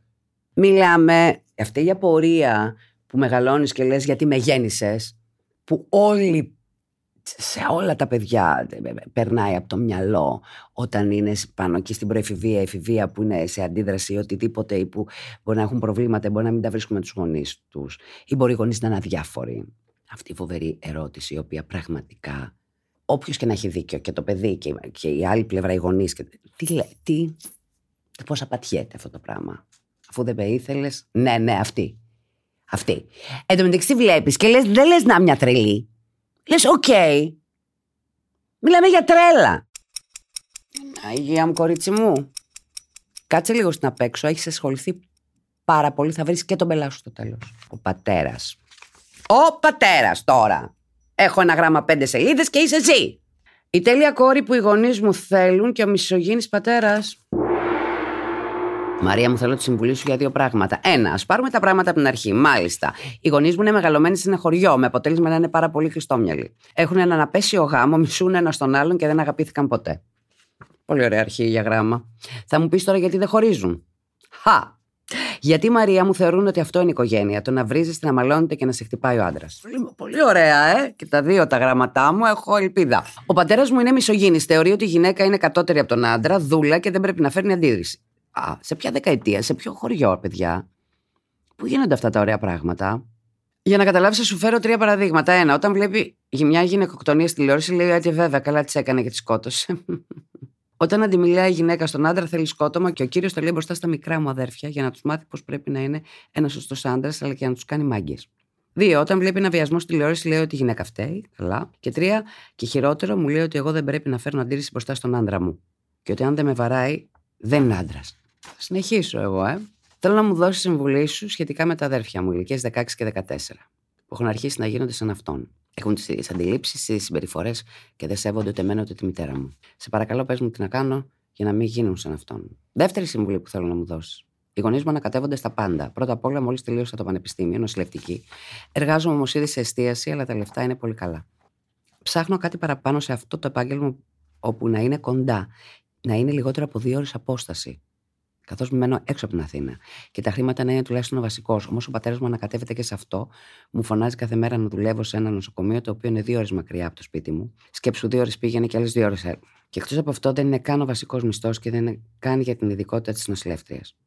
S3: Μιλάμε, αυτή η απορία που μεγαλώνεις και λες γιατί με γέννησες, που όλοι, σε όλα τα παιδιά περνάει από το μυαλό όταν είναι πάνω εκεί στην προεφηβεία, εφηβεία που είναι σε αντίδραση ή οτιδήποτε ή που μπορεί να έχουν προβλήματα, μπορεί να μην τα βρίσκουν με τους γονείς τους ή μπορεί οι γονείς να είναι αδιάφοροι. Αυτή η φοβερή ερώτηση η οποία πραγματικά όποιος και να έχει δίκιο και το παιδί και, και η άλλη πλευρά οι γονείς και, τι, τι, πώς απαντιέται αυτό το πράγμα αφού δεν με ήθελες. Ναι, ναι, αυτή. Αυτή. Εν τω μεταξύ βλέπεις και λες, δεν λες να μια τρελή. Λες, οκ. Okay. Μιλάμε για τρέλα. Αγία μου, κορίτσι μου. Κάτσε λίγο στην απέξω. Έχεις ασχοληθεί πάρα πολύ. Θα βρεις και τον πελά σου στο τέλος. Ο πατέρας. Ο πατέρας τώρα. Έχω ένα γράμμα πέντε σελίδες και είσαι εσύ. Η τέλεια κόρη που οι γονείς μου θέλουν και ο μισογίνης πατέρας. Μαρία, μου θέλω τη συμβουλή σου για δύο πράγματα. Ένα, ας πάρουμε τα πράγματα από την αρχή. Μάλιστα. Οι γονείς μου είναι μεγαλωμένοι σε ένα χωριό, με αποτέλεσμα να είναι πάρα πολύ χριστόμυαλοι. Έχουν έναν απέσιο γάμο, μισούν ένα τον άλλον και δεν αγαπήθηκαν ποτέ. Πολύ ωραία αρχή για γράμμα. Θα μου πεις τώρα γιατί δεν χωρίζουν. Χα! Γιατί Μαρία μου θεωρούν ότι αυτό είναι οικογένεια. Το να βρίζεις, να μαλώνεται και να σε χτυπάει ο άντρας. Πολύ ωραία, ε! Και τα δύο τα γραμματά μου έχω ελπίδα. Ο πατέρας μου είναι μισογίνης. Θεωρεί ότι η γυναίκα είναι κατώτερη από τον άντρα, δούλα και δεν πρέπει να φέρνει αντίδρυση. Α, σε ποια δεκαετία, σε ποιο χωριό, παιδιά. Πού γίνονται αυτά τα ωραία πράγματα; Για να καταλάβεις, θα σου φέρω τρία παραδείγματα. Ένα, όταν βλέπει μια γυναικοκτονία στη τηλεόραση, λέει ότι βέβαια καλά τη έκανε και τη σκότωσε. Όταν αντιμιλάει η γυναίκα στον άντρα, θέλει σκότωμα και ο κύριος το λέει μπροστά στα μικρά μου αδέρφια για να τους μάθει πώς πρέπει να είναι ένας σωστός άντρας, αλλά και να τους κάνει μάγκες. Δύο, όταν βλέπει ένα βιασμό στη τηλεόραση, λέει ότι η γυναίκα φταίει. Καλά. Και τρία, και χειρότερο, μου λέει ότι εγώ δεν πρέπει να φέρνω αντίρρηση μπροστά στον άντρα μου. Και ότι αν δεν με βαράει, δεν είναι άντρας. Θα συνεχίσω εγώ, ε. Θέλω να μου δώσεις συμβουλή σου σχετικά με τα αδέρφια μου, ηλικίες 16 και 14, που έχουν αρχίσει να γίνονται σαν αυτόν. Έχουν τις ίδιες αντιλήψεις, τις συμπεριφορές και δεν σέβονται ούτε εμένα ούτε τη μητέρα μου. Σε παρακαλώ, πες μου τι να κάνω για να μην γίνουν σαν αυτόν. Δεύτερη συμβουλή που θέλω να μου δώσεις. Οι γονείς μου ανακατεύονται στα πάντα. Πρώτα απ' όλα, μόλις τελείωσα το πανεπιστήμιο, νοσηλευτική. Εργάζομαι όμως ήδη σε εστίαση, αλλά τα λεφτά είναι πολύ καλά. Ψάχνω κάτι παραπάνω σε αυτό το επάγγελμα όπου να είναι κοντά, να είναι λιγότερο από δύο ώρες απόσταση καθώς μένω έξω από την Αθήνα. Και τα χρήματα να είναι τουλάχιστον ο βασικός. Όμως ο πατέρας μου ανακατεύεται και σε αυτό. Μου φωνάζει κάθε μέρα να δουλεύω σε ένα νοσοκομείο το οποίο είναι δύο ώρες μακριά από το σπίτι μου. Σκέψου δύο ώρες πήγαινε και άλλες δύο ώρες έρχομαι. Και εκτός από αυτό δεν είναι καν ο βασικός μισθός και δεν είναι καν για την ειδικότητα της νοσηλεύτριας.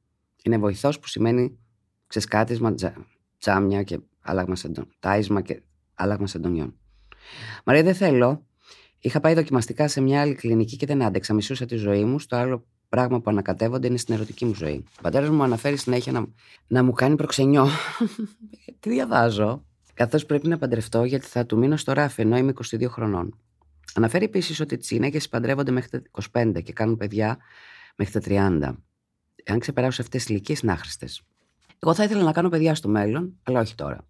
S3: Είναι βοηθός που σημαίνει ξεσκάτισμα, τζα, τζάμια και άλλαγμα σεντον, τάισμα και άλλαγμα σεντονιών. Μαρία, δεν θέλω. Είχα πάει δοκιμαστικά σε μια άλλη κλινική και δεν άντεξα. Μισούσα τη ζωή μου. Στο άλλο πράγμα που ανακατεύονται είναι στην ερωτική μου ζωή. Ο πατέρας μου αναφέρει συνέχεια να, να μου κάνει προξενιό. Τι διαβάζω; Καθώς πρέπει να παντρευτώ γιατί θα του μείνω στο ράφι ενώ είμαι 22 χρονών. Αναφέρει επίσης ότι τις γυναίκες παντρεύονται μέχρι τα 25 και κάνουν παιδιά μέχρι τα 30. Εάν ξεπεράσω αυτές τις ηλικίες, είναι άχρηστες. Εγώ θα ήθελα να κάνω παιδιά στο μέλλον, αλλά όχι τώρα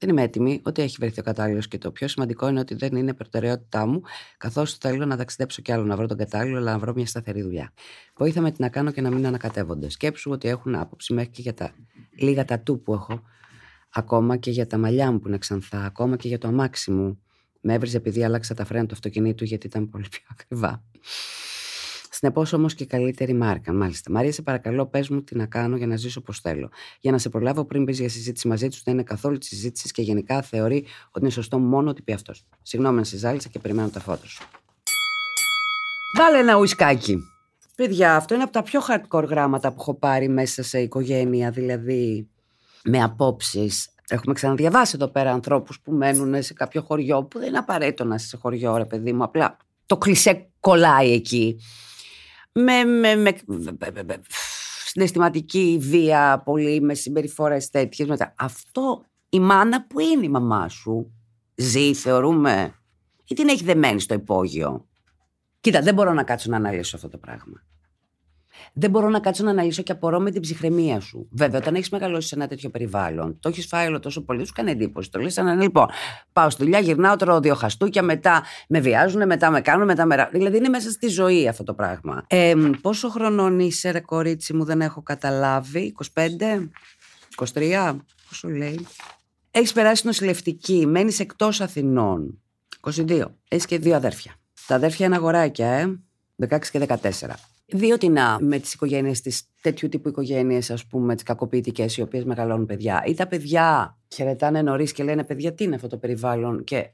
S3: δεν είμαι έτοιμη, ότι έχει βρεθεί ο κατάλληλος και το πιο σημαντικό είναι ότι δεν είναι προτεραιότητά μου, καθώς θέλω να ταξιδέψω κι άλλο, να βρω τον κατάλληλο, αλλά να βρω μια σταθερή δουλειά. Βοήθα με τι να κάνω και να μην ανακατεύονται. Σκέψου ότι έχουν άποψη μέχρι και για τα λίγα τατού που έχω, ακόμα και για τα μαλλιά μου που είναι ξανθά, ακόμα και για το αμάξι μου. Με έβριζε επειδή άλλαξα τα φρένα του αυτοκινήτου γιατί ήταν πολύ πιο ακριβά. Συνεπώς όμως και καλύτερη μάρκα. Μάλιστα. Μαρία, σε παρακαλώ, πες μου τι να κάνω για να ζήσω όπως θέλω. Για να σε προλάβω πριν πει για συζήτηση μαζί τους, δεν είναι καθόλου της συζήτησης και γενικά θεωρεί ότι είναι σωστό μόνο ότι πει αυτός. Συγγνώμη αν σε ζάλισα και περιμένω τα φώτα σου. Βάλε ένα ουισκάκι. Παιδιά, αυτό είναι από τα πιο hardcore γράμματα που έχω πάρει μέσα σε οικογένεια, δηλαδή με απόψεις. Έχουμε ξαναδιαβάσει εδώ πέρα ανθρώπους που μένουν σε κάποιο χωριό που δεν είναι απαραίτητο να είσαι σε χωριό, ρε παιδί μου. Απλά το κλισέ κολλάει εκεί με, με, με, με συναισθηματική βία πολύ, με συμπεριφορές τέτοιες. Μετά. Αυτό η μάνα που είναι η μαμά σου ζει, θεωρούμε, ή την έχει δεμένη στο υπόγειο; Κοίτα, δεν μπορώ να κάτσω να αναλύσω αυτό το πράγμα δεν μπορώ να κάτσω να αναλύσω και απορώ με την ψυχραιμία σου. Βέβαια, όταν έχεις μεγαλώσει σε ένα τέτοιο περιβάλλον, το έχεις φάει όλο τόσο πολύ, σου κάνει εντύπωση. Το λες σαν λοιπόν, πάω στη δουλειά, γυρνάω, τρώω δύο χαστούκια, μετά με βιάζουν, μετά με κάνουν, μετά με. Δηλαδή είναι μέσα στη ζωή αυτό το πράγμα. Ε, πόσο χρονών είσαι, ρε κορίτσι μου, δεν έχω καταλάβει. 25, 23, πόσο λέει. Έχεις περάσει νοσηλευτική, μένεις εκτός Αθηνών. 22. Έχεις και δύο αδέρφια. Τα αδέρφια είναι αγοράκια, ε. 16 και 14. Διότι να με τις οικογένειες της, τέτοιου τύπου οικογένειες, ας πούμε, τις κακοποιητικές, οι οποίες μεγαλώνουν παιδιά, ή τα παιδιά χαιρετάνε νωρίς και λένε παιδιά, τι είναι αυτό το περιβάλλον, και ε,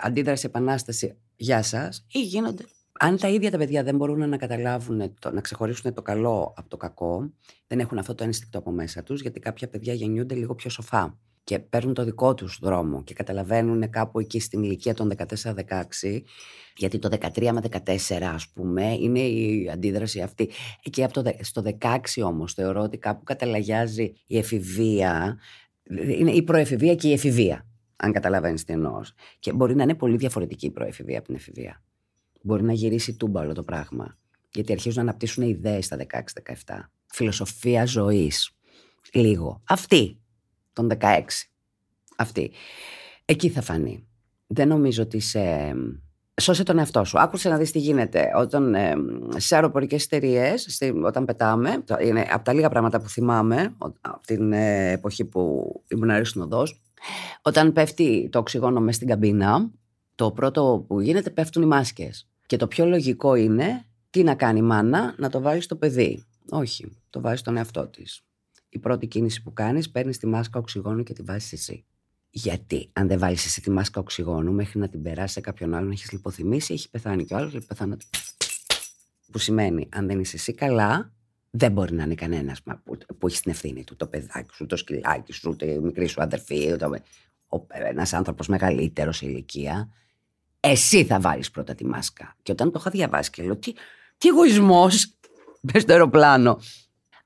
S3: αντίδραση, επανάσταση, γεια σας, ή γίνονται. Αν τα ίδια τα παιδιά δεν μπορούν να καταλάβουν, το, να ξεχωρίσουν το καλό από το κακό, δεν έχουν αυτό το ένστικτο από μέσα τους, γιατί κάποια παιδιά γεννιούνται λίγο πιο σοφά και παίρνουν το δικό τους δρόμο και καταλαβαίνουν κάπου εκεί στην ηλικία των 14-16 γιατί το 13 με 14 ας πούμε είναι η αντίδραση αυτή. Εκεί από το, στο 16 όμως θεωρώ ότι κάπου καταλαγιάζει η εφηβεία είναι η προεφηβεία και η εφηβεία αν καταλαβαίνεις τι εννοώ. Και μπορεί να είναι πολύ διαφορετική η προεφηβεία από την εφηβεία. Μπορεί να γυρίσει τούμπα όλο το πράγμα γιατί αρχίζουν να αναπτύσσουν ιδέες στα 16-17 φιλοσοφία ζωής λίγο. Αυτή των 16. Αυτή. Εκεί θα φανεί. Δεν νομίζω ότι σε... Σώσε τον εαυτό σου. Άκουσε να δεις τι γίνεται. Όταν, ε, σε αεροπορικές εταιρείες, όταν πετάμε, είναι από τα λίγα πράγματα που θυμάμαι από την ε, εποχή που ήμουν αριστονοδό, όταν πέφτει το οξυγόνο μέσα στην καμπίνα, το πρώτο που γίνεται πέφτουν οι μάσκες. Και το πιο λογικό είναι Τι να κάνει η μάνα, να το βάλει στο παιδί. Όχι, το βάζει στον εαυτό της. Η πρώτη κίνηση που κάνεις, παίρνεις τη μάσκα οξυγόνου και τη βάζεις εσύ. Γιατί, αν δεν βάλεις εσύ τη μάσκα οξυγόνου, μέχρι να την περάσεις σε κάποιον άλλον, έχεις λιποθυμήσει, έχει πεθάνει κι ο άλλος, έχει πεθάνει. Που σημαίνει, αν δεν είσαι εσύ καλά, δεν μπορεί να είναι κανένας που, που έχεις την ευθύνη του. Το παιδάκι σου, το σκυλάκι σου, η μικρή σου αδερφή, ένας άνθρωπος μεγαλύτερος σε ηλικία. Εσύ θα βάλεις πρώτα τη μάσκα. Και όταν το είχα διαβάσει και λέω, τι, τι εγωισμός, πες στο αεροπλάνο.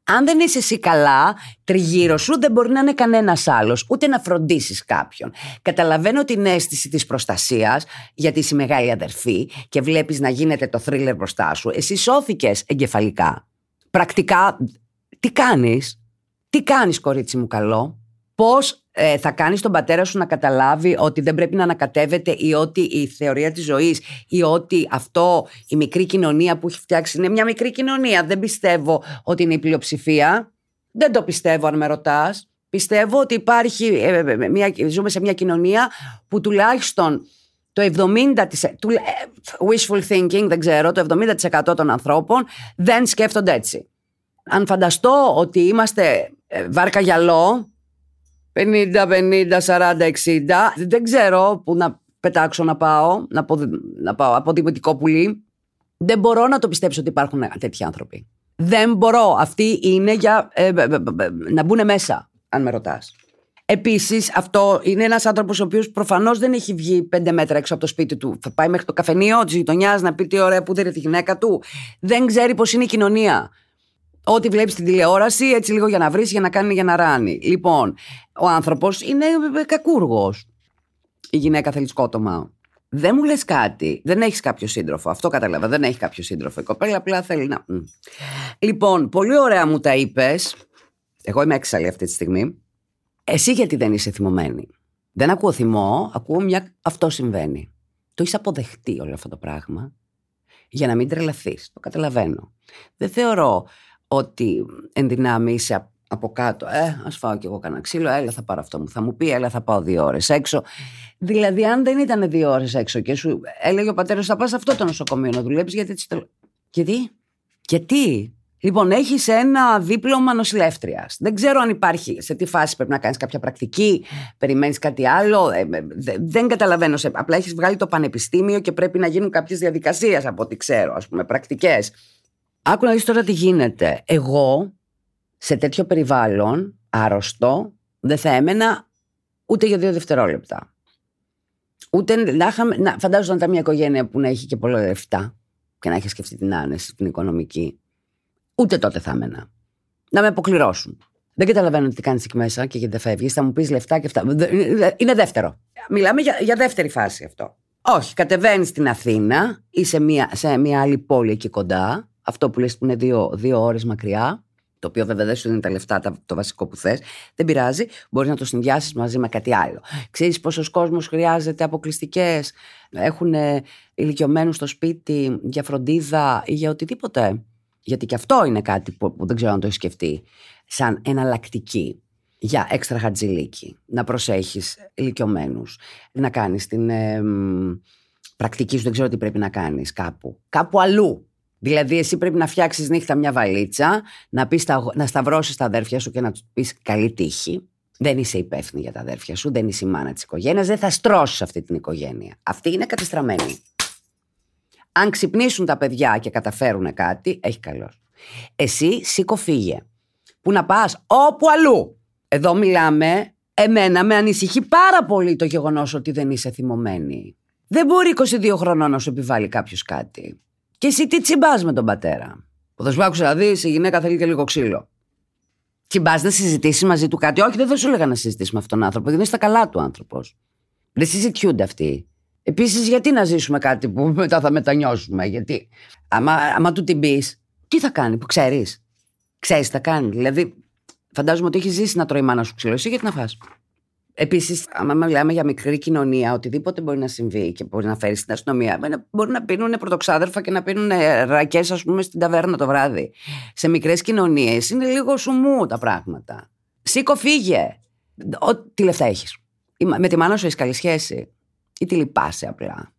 S3: Αν δεν είσαι εσύ καλά, τριγύρω σου δεν μπορεί να είναι κανένας άλλος, ούτε να φροντίσεις κάποιον. Καταλαβαίνω την αίσθηση της προστασίας, γιατί είσαι μεγάλη αδερφή και βλέπεις να γίνεται το θρίλερ μπροστά σου. Εσύ σώθηκες εγκεφαλικά. Πρακτικά, τι κάνεις, τι κάνεις, κορίτσι μου καλό, πώς ε, θα κάνεις τον πατέρα σου να καταλάβει ότι δεν πρέπει να ανακατεύεται ή ότι η θεωρία της ζωής ή ότι αυτό η μικρή κοινωνία που έχει φτιάξει είναι μια μικρή κοινωνία. Δεν πιστεύω ότι είναι η πλειοψηφία. Δεν το πιστεύω αν με ρωτάς. Πιστεύω ότι υπάρχει, ε, ε, μια, ζούμε σε μια κοινωνία που τουλάχιστον το 70% του, wishful thinking, δεν ξέρω, το 70% των ανθρώπων δεν σκέφτονται έτσι. Αν φανταστώ ότι είμαστε βάρκα γυαλό 50, 50, 40, 60. Δεν ξέρω πού να πετάξω να πάω, να, πω, να πάω από δημοτικό πουλί. Δεν μπορώ να το πιστέψω ότι υπάρχουν τέτοιοι άνθρωποι. Δεν μπορώ. Αυτοί είναι για ε, ε, ε, να μπουν μέσα, αν με ρωτάς. Επίσης, αυτό είναι ένας άνθρωπος ο οποίος προφανώς δεν έχει βγει πέντε μέτρα έξω από το σπίτι του. Θα πάει μέχρι το καφενείο της γειτονιάς να πει τι ωραία που δεν είναι τη γυναίκα του. Δεν ξέρει πώς είναι η κοινωνία. Ό,τι βλέπεις στην τηλεόραση, έτσι λίγο για να βρεις, για να κάνει, για να ράνει. Λοιπόν, ο άνθρωπος είναι κακούργος. Η γυναίκα θέλει σκότωμα. Δεν μου λες κάτι. Δεν έχεις κάποιο σύντροφο. Αυτό κατάλαβα. Δεν έχει κάποιο σύντροφο. Η κοπέλα απλά θέλει να. Λοιπόν, πολύ ωραία μου τα είπες. Εγώ είμαι έξαλλη αυτή τη στιγμή. Εσύ γιατί δεν είσαι θυμωμένη; Δεν ακούω θυμό, ακούω μια. Αυτό συμβαίνει. Το έχεις αποδεχτεί όλο αυτό το πράγμα; Για να μην τρελαθείς. Το καταλαβαίνω. Δεν θεωρώ ότι εν δυνάμει είσαι από κάτω. Ε, ας φάω κι εγώ κανένα ξύλο, έλα θα πάρω αυτό μου. Θα μου πει, έλα θα πάω δύο ώρες έξω. Δηλαδή, αν δεν ήταν δύο ώρες έξω και σου έλεγε ο πατέρας, θα πας σε αυτό το νοσοκομείο να δουλέψεις, γιατί έτσι το. Γιατί; Γιατί; Λοιπόν, έχεις ένα δίπλωμα νοσηλεύτριας. Δεν ξέρω αν υπάρχει, σε τι φάση πρέπει να κάνεις κάποια πρακτική, περιμένεις κάτι άλλο. Ε, ε δεν καταλαβαίνω. Απλά έχεις βγάλει το πανεπιστήμιο και πρέπει να γίνουν κάποιες διαδικασίες από ό,τι ξέρω, ας πούμε, πρακτικές. Άκου να δεις τώρα τι γίνεται. Εγώ σε τέτοιο περιβάλλον, άρρωστο, δεν θα έμενα ούτε για δύο δευτερόλεπτα. Ούτε να είχαμε, να, φαντάζομαι να ήταν μια οικογένεια που να έχει και πολλά λεφτά και να έχει σκεφτεί την άνεση, την οικονομική. Ούτε τότε θα έμενα. Να με αποκληρώσουν. Δεν καταλαβαίνω τι κάνεις εκεί μέσα και γιατί δεν φεύγεις. Θα μου πεις λεφτά και αυτά. Είναι δεύτερο. Μιλάμε για, για δεύτερη φάση αυτό. Όχι, κατεβαίνεις στην Αθήνα ή σε μια, σε μια άλλη πόλη εκεί κοντά αυτό που λες που είναι δύο, δύο ώρες μακριά, το οποίο βέβαια δεν σου δίνει τα λεφτά, το βασικό που θες, δεν πειράζει, μπορείς να το συνδυάσεις μαζί με κάτι άλλο. Ξέρεις πόσος κόσμος χρειάζεται αποκλειστικές, έχουν ηλικιωμένους στο σπίτι για φροντίδα ή για οτιδήποτε. Γιατί και αυτό είναι κάτι που, δεν ξέρω αν το έχεις σκεφτεί, σαν εναλλακτική για έξτρα χατζηλίκι. Να προσέχεις ηλικιωμένους, να κάνεις την ε, πρακτική σου, δεν ξέρω τι πρέπει να κάνεις κάπου. Κάπου αλλού Δηλαδή, εσύ πρέπει να φτιάξεις νύχτα μια βαλίτσα, να, πεις τα, να σταυρώσεις τα αδέρφια σου και να τους πεις καλή τύχη. Δεν είσαι υπεύθυνη για τα αδέρφια σου, δεν είσαι η μάνα της οικογένειας, δεν θα στρώσεις αυτή την οικογένεια. Αυτή είναι κατεστραμμένη. Αν ξυπνήσουν τα παιδιά και καταφέρουν κάτι, έχει καλός. Εσύ σήκω φύγε. Που να πας; Όπου αλλού. Εδώ μιλάμε, εμένα με ανησυχεί πάρα πολύ το γεγονός ότι δεν είσαι θυμωμένη. Δεν μπορεί 22 χρονών να σου επιβάλλει κάποιος κάτι. Και εσύ τι τσιμπάς με τον πατέρα; Που θα σου άκουσα να δει, η γυναίκα θέλει και λίγο ξύλο. Τσιμπάς να συζητήσεις μαζί του κάτι; Όχι, δεν θα σου έλεγα να συζητήσεις με αυτόν τον άνθρωπο, γιατί είναι στα καλά του άνθρωπος. Δεν συζητιούνται αυτοί. Επίσης, γιατί να ζήσουμε κάτι που μετά θα μετανιώσουμε, γιατί. Άμα, άμα του την πεις, τι θα κάνει, που ξέρεις; Ξέρεις τι θα κάνει; Δηλαδή, φαντάζομαι ότι έχει ζήσει να τρώει μάνα σου ξύλο, εσύ γιατί να φας; Επίσης, άμα μιλάμε για μικρή κοινωνία, οτιδήποτε μπορεί να συμβεί και μπορεί να φέρεις στην αστυνομία. Μπορεί να πίνουν πρωτοξάδερφα και να πίνουν ρακές, ας πούμε, στην ταβέρνα το βράδυ. Σε μικρές κοινωνίες είναι λίγο σουμού τα πράγματα. Σήκω, φύγε. Ό,τι λεφτά έχεις; Με τη μάνα σου έχεις καλή σχέση; Ή τη λυπάσαι απλά;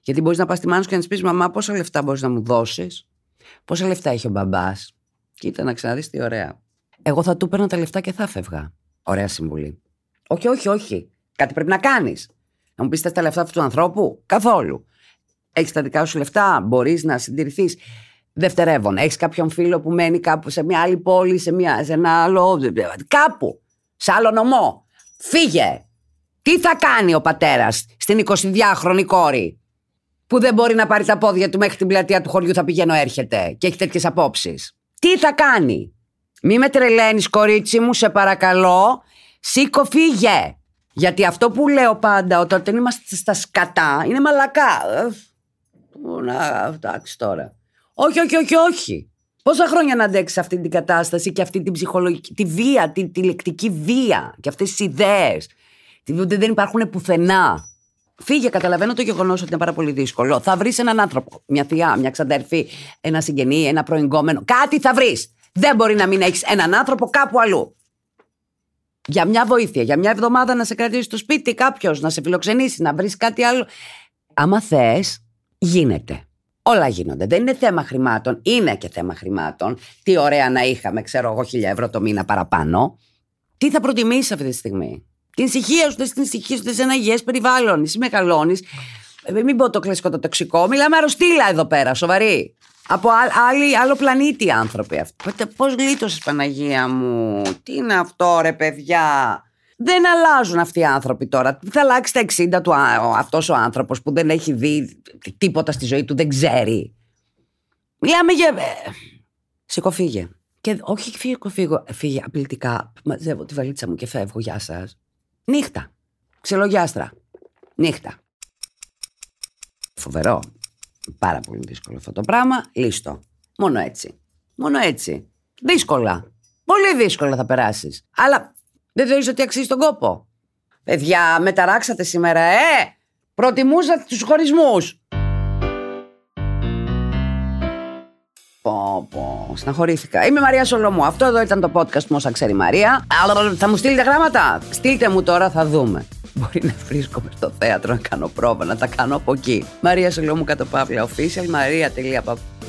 S3: Γιατί μπορείς να πας στη μάνα σου και να της πεις: Μαμά, πόσα λεφτά μπορείς να μου δώσεις; Πόσα λεφτά έχει ο μπαμπάς; Κοίτα να ξαναδείς τι ωραία. Εγώ θα του παίρνα τα λεφτά και θα φεύγα. Ωραία συμβουλή. Όχι, όχι, όχι. Κάτι πρέπει να κάνεις. Να μου πεις τα λεφτά αυτού του ανθρώπου; Καθόλου. Έχεις τα δικά σου λεφτά. Μπορείς να συντηρηθείς. Δευτερεύον, έχεις κάποιον φίλο που μένει κάπου σε μια άλλη πόλη, σε, μια, σε ένα άλλο. κάπου. Σε άλλο νομό. Φύγε. Τι θα κάνει ο πατέρας στην 22χρονη κόρη που δεν μπορεί να πάρει τα πόδια του μέχρι την πλατεία του χωριού, θα πηγαίνω έρχεται και έχει τέτοιες απόψεις. Τι θα κάνει. Μη με τρελαίνεις, κορίτσι μου, σε παρακαλώ. Σήκω, φύγε. Γιατί αυτό που λέω πάντα όταν είμαστε στα σκατά είναι μαλακά. Να, εντάξει τώρα. Όχι, όχι, όχι, όχι. Πόσα χρόνια να αντέξεις αυτή την κατάσταση και αυτή την ψυχολογική, τη βία, τη, τη λεκτική βία και αυτές τις ιδέες. Ότι δεν υπάρχουν πουθενά. Φύγε, καταλαβαίνω το γεγονός ότι είναι πάρα πολύ δύσκολο. Θα βρεις έναν άνθρωπο, μια θεία, μια ξαδέρφη, ένα συγγενή, ένα προηγούμενο. Κάτι θα βρεις. Δεν μπορεί να μην έχεις έναν άνθρωπο κάπου αλλού. Για μια βοήθεια, για μια εβδομάδα να σε κρατήσει στο σπίτι κάποιος, να σε φιλοξενήσει, να βρεις κάτι άλλο. Άμα θες, γίνεται. Όλα γίνονται. Δεν είναι θέμα χρημάτων. Είναι και θέμα χρημάτων. Τι ωραία να είχαμε, ξέρω εγώ, χίλια ευρώ το μήνα παραπάνω. Τι θα προτιμήσεις αυτή τη στιγμή; Την ησυχία σου, την ησυχία σου, σε ένα υγιές περιβάλλον. Εσύ μεγαλώνεις. Ε, μην πω το κλασικό το τοξικό. Μιλάμε αρρωστήλα εδώ πέρα, σοβαρή. Από άλλη, άλλο πλανήτη οι άνθρωποι αυτοί. Πώς γλίτωσες, Παναγία μου; Τι είναι αυτό, ρε παιδιά; Δεν αλλάζουν αυτοί οι άνθρωποι τώρα. Τι θα αλλάξει τα 60 του αυτός ο άνθρωπος που δεν έχει δει τίποτα στη ζωή του, δεν ξέρει. Μιλάμε για. Ε, σηκωφύγε. Και όχι φύγε, φύγω, φύγε απειλητικά. Μαζεύω τη βαλίτσα μου και φεύγω. Γεια σας. Νύχτα. Ξελογιάστρα. Νύχτα. Φοβερό. Πάρα πολύ δύσκολο αυτό το πράγμα. Λίστο. Μόνο έτσι. Μόνο έτσι. Δύσκολα. Πολύ δύσκολα θα περάσεις. Αλλά δεν θεωρείς ότι αξίζει τον κόπο. Παιδιά, μεταράξατε σήμερα, ε! Προτιμούσατε τους χωρισμούς. Πω, πω, στεναχωρήθηκα. Είμαι η Μαρία Σολομού. Αυτό εδώ ήταν το podcast μου, όσα ξέρει η Μαρία. Θα μου στείλετε γράμματα; Στείλτε μου τώρα, θα δούμε. Μπορεί να βρίσκομαι στο θέατρο να κάνω πρόβα, να τα κάνω από εκεί. Μαρία Σολομού κάτω παύλα official,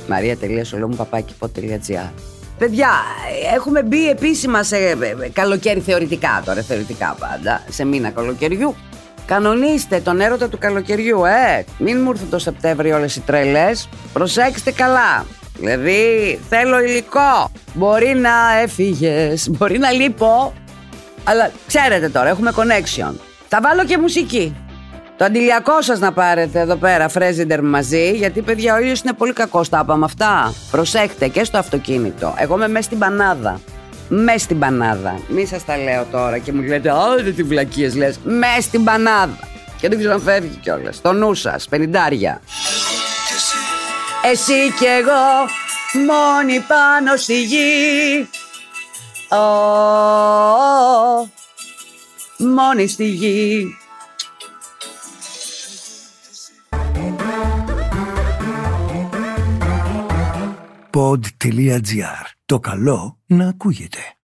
S3: maria.solomou.gr Παιδιά, έχουμε μπει επίσημα σε ε, ε, καλοκαίρι θεωρητικά τώρα, θεωρητικά πάντα, σε μήνα καλοκαιριού. Κανονίστε τον έρωτα του καλοκαιριού, ε! Μην μου έρθουν το Σεπτέμβριο όλες οι τρελές. Προσέξτε καλά. Δηλαδή, θέλω υλικό. Μπορεί να έφυγες, μπορεί να λείπω. Αλλά ξέρετε τώρα, έχουμε connection. Θα βάλω και μουσική. Το αντιλιακό σας να πάρετε εδώ πέρα, Φρέζιντερ μαζί, γιατί παιδιά ο ήλιος είναι πολύ κακός. Τα με αυτά. Προσέχτε και στο αυτοκίνητο. Εγώ είμαι μέσα στην πανάδα. Μες στην πανάδα. Μη σας τα λέω τώρα και μου λέτε, Α, δεν τι βλακίες λες. Μες στην πανάδα. Και δεν ξέρω αν φεύγει κιόλας. Το νου σας, πενιντάρια. Εσύ κι εγώ, μόνοι πάνω στη γη. Oh, μόνοι στη γη.
S1: pod.gr. Το καλό να ακούγεται.